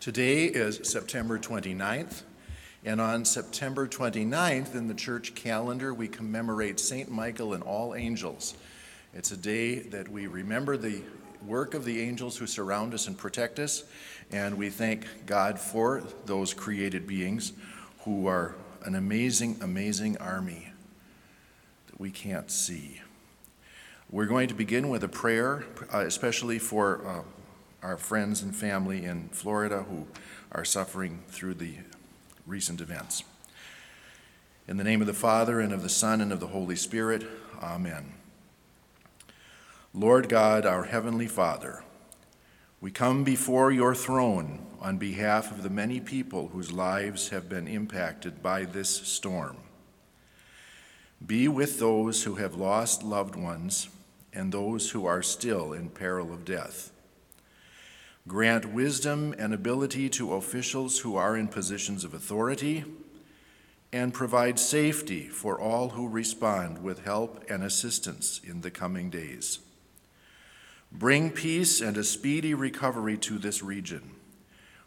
Today is September 29th, and on September 29th in the church calendar, we commemorate St. Michael and all angels. It's a day that we remember the work of the angels who surround us and protect us, and we thank God for those created beings who are an amazing, amazing army that we can't see. We're going to begin with a prayer, uh, especially for uh, our friends and family in Florida who are suffering through the recent events. In the name of the Father, and of the Son, and of the Holy Spirit, Amen. Lord God, our Heavenly Father, we come before your throne on behalf of the many people whose lives have been impacted by this storm. Be with those who have lost loved ones and those who are still in peril of death. Grant wisdom and ability to officials who are in positions of authority, and provide safety for all who respond with help and assistance in the coming days. Bring peace and a speedy recovery to this region.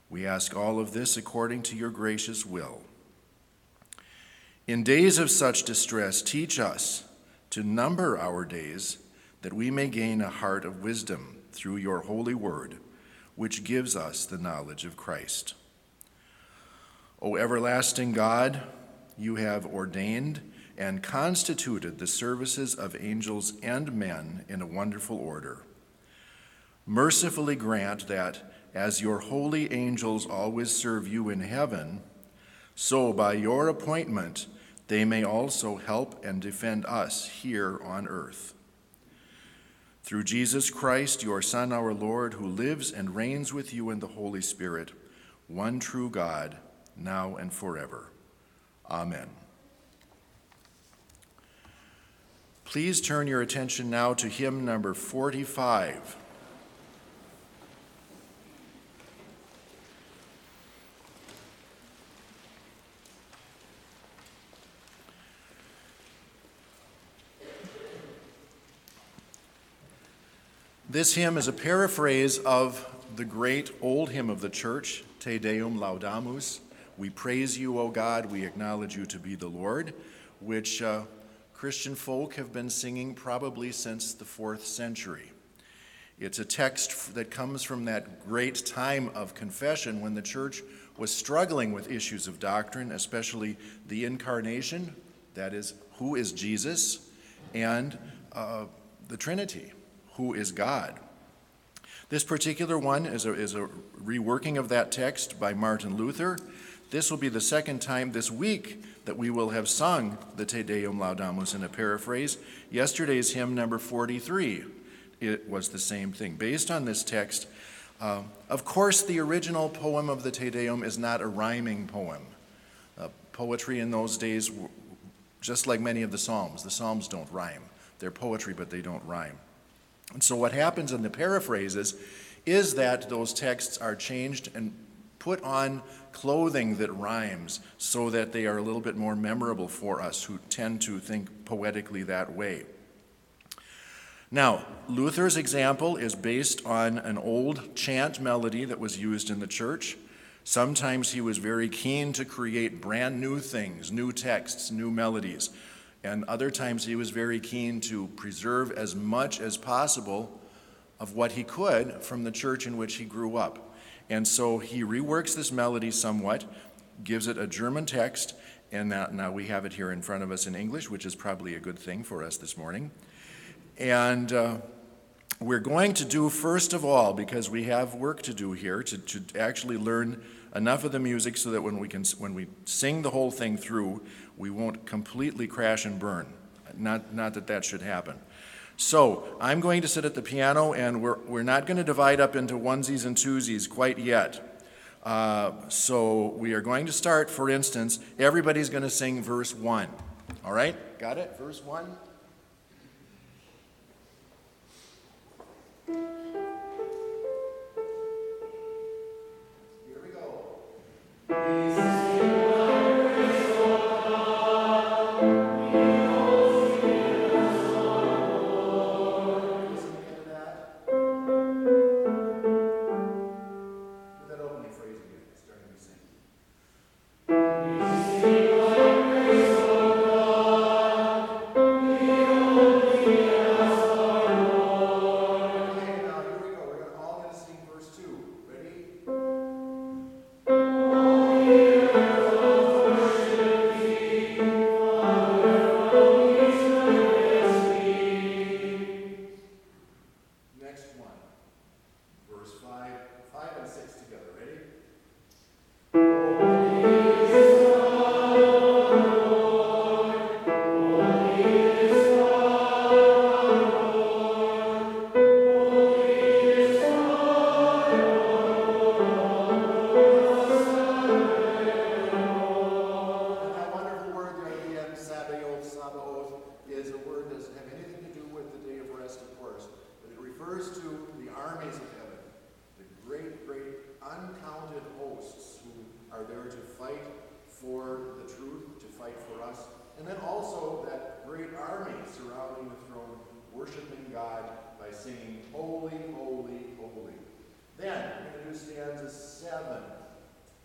We ask all of this according to your gracious will. In days of such distress, teach us to number our days that we may gain a heart of wisdom through your holy word which gives us the knowledge of Christ. O everlasting God, you have ordained and constituted the services of angels and men in a wonderful order. Mercifully grant that, as your holy angels always serve you in heaven, so by your appointment they may also help and defend us here on earth. Through Jesus Christ, your Son, our Lord, who lives and reigns with you in the Holy Spirit, one true God, now and forever. Amen. Please turn your attention now to hymn number 45. This hymn is a paraphrase of the great old hymn of the church, Te Deum Laudamus. We praise you, O God, we acknowledge you to be the Lord, which uh, Christian folk have been singing probably since the fourth century. It's a text that comes from that great time of confession when the church was struggling with issues of doctrine, especially the incarnation, that is, who is Jesus, and uh, the Trinity who is God. This particular one is a, is a reworking of that text by Martin Luther. This will be the second time this week that we will have sung the Te Deum Laudamus in a paraphrase. Yesterday's hymn, number 43, it was the same thing. Based on this text, uh, of course, the original poem of the Te Deum is not a rhyming poem. Uh, poetry in those days, just like many of the Psalms, the Psalms don't rhyme. They're poetry, but they don't rhyme. And so, what happens in the paraphrases is that those texts are changed and put on clothing that rhymes so that they are a little bit more memorable for us who tend to think poetically that way. Now, Luther's example is based on an old chant melody that was used in the church. Sometimes he was very keen to create brand new things, new texts, new melodies. And other times he was very keen to preserve as much as possible of what he could from the church in which he grew up. And so he reworks this melody somewhat, gives it a German text, and now we have it here in front of us in English, which is probably a good thing for us this morning. And uh, we're going to do, first of all, because we have work to do here, to, to actually learn enough of the music so that when we, can, when we sing the whole thing through, we won't completely crash and burn. Not, not that that should happen. So I'm going to sit at the piano, and we're, we're not going to divide up into onesies and twosies quite yet. Uh, so we are going to start, for instance, everybody's going to sing verse 1. All right? Got it? Verse 1?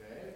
Okay?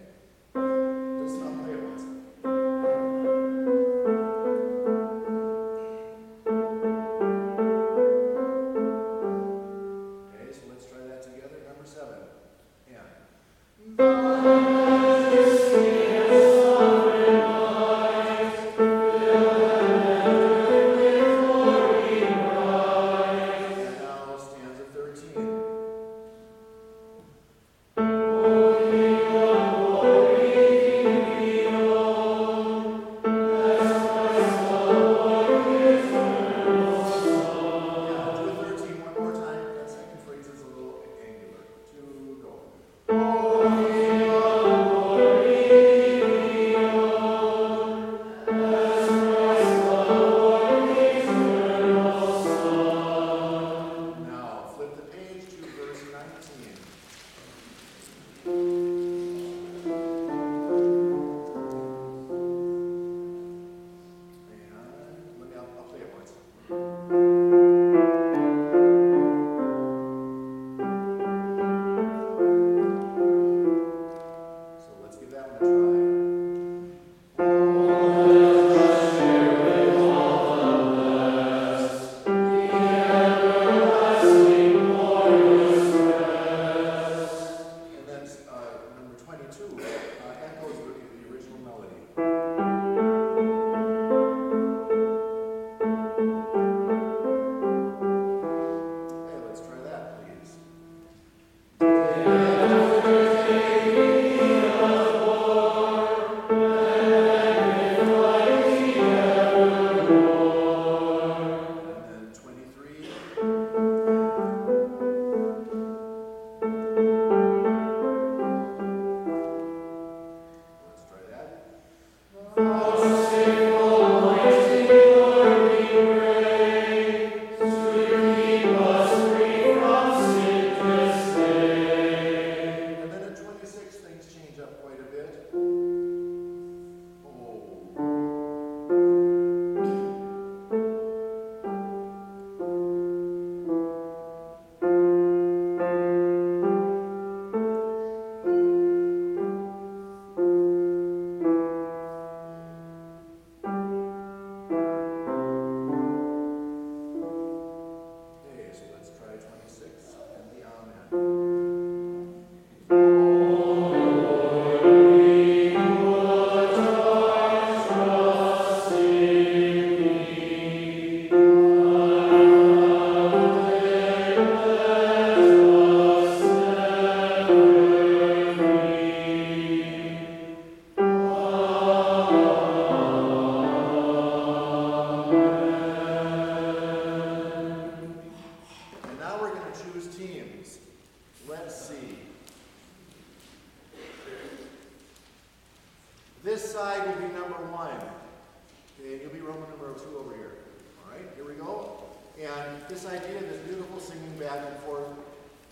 And this idea, of this beautiful singing back and forth,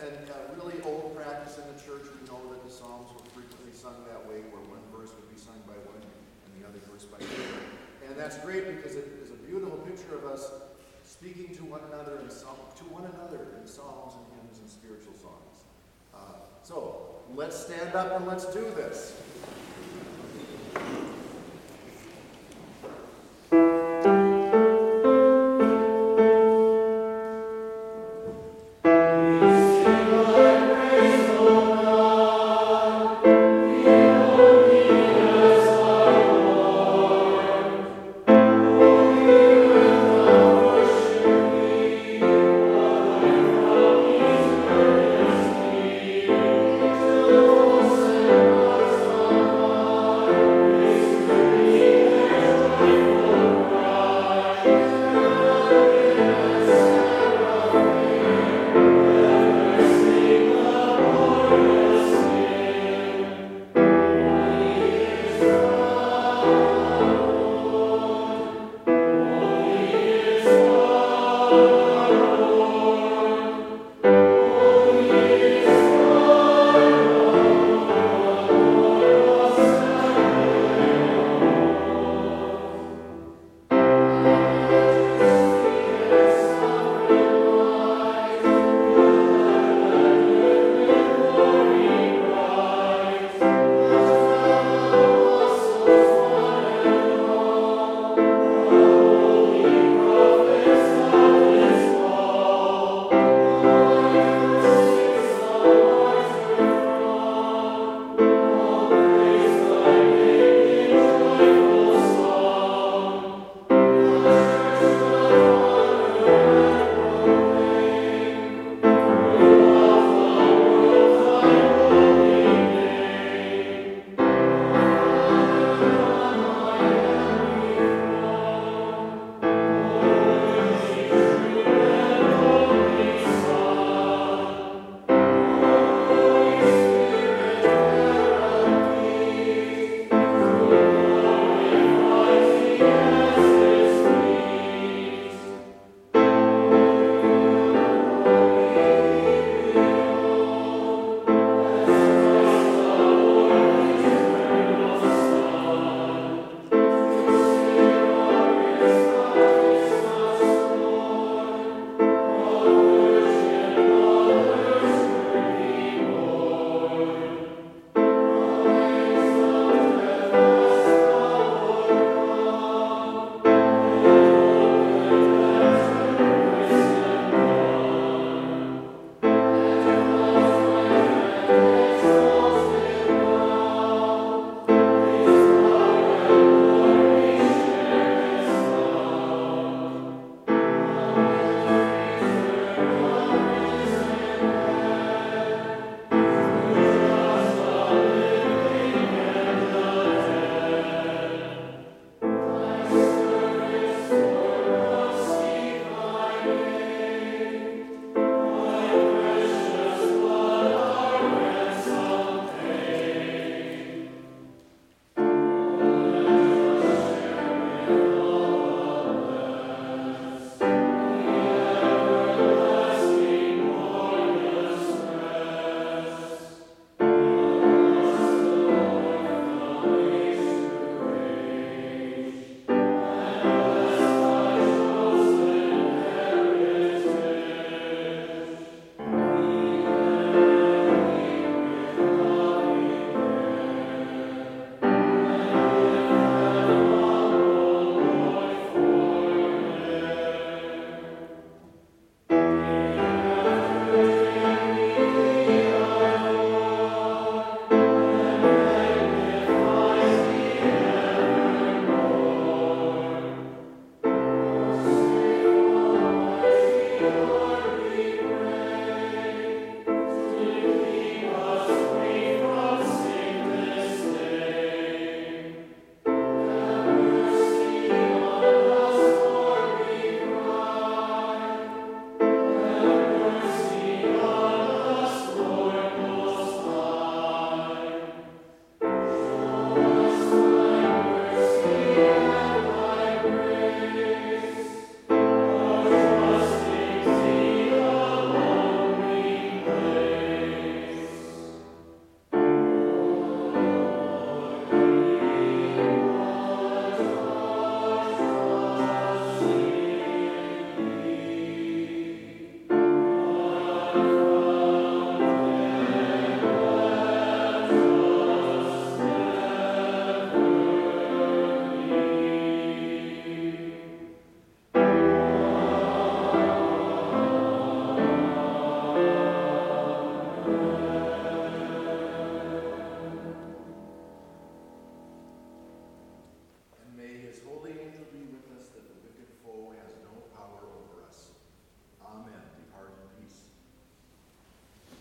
and uh, really old practice in the church, we know that the Psalms were frequently sung that way, where one verse would be sung by one and the other verse by the other. And that's great because it is a beautiful picture of us speaking to one another in to one another in psalms and hymns and spiritual songs. Uh, so let's stand up and let's do this.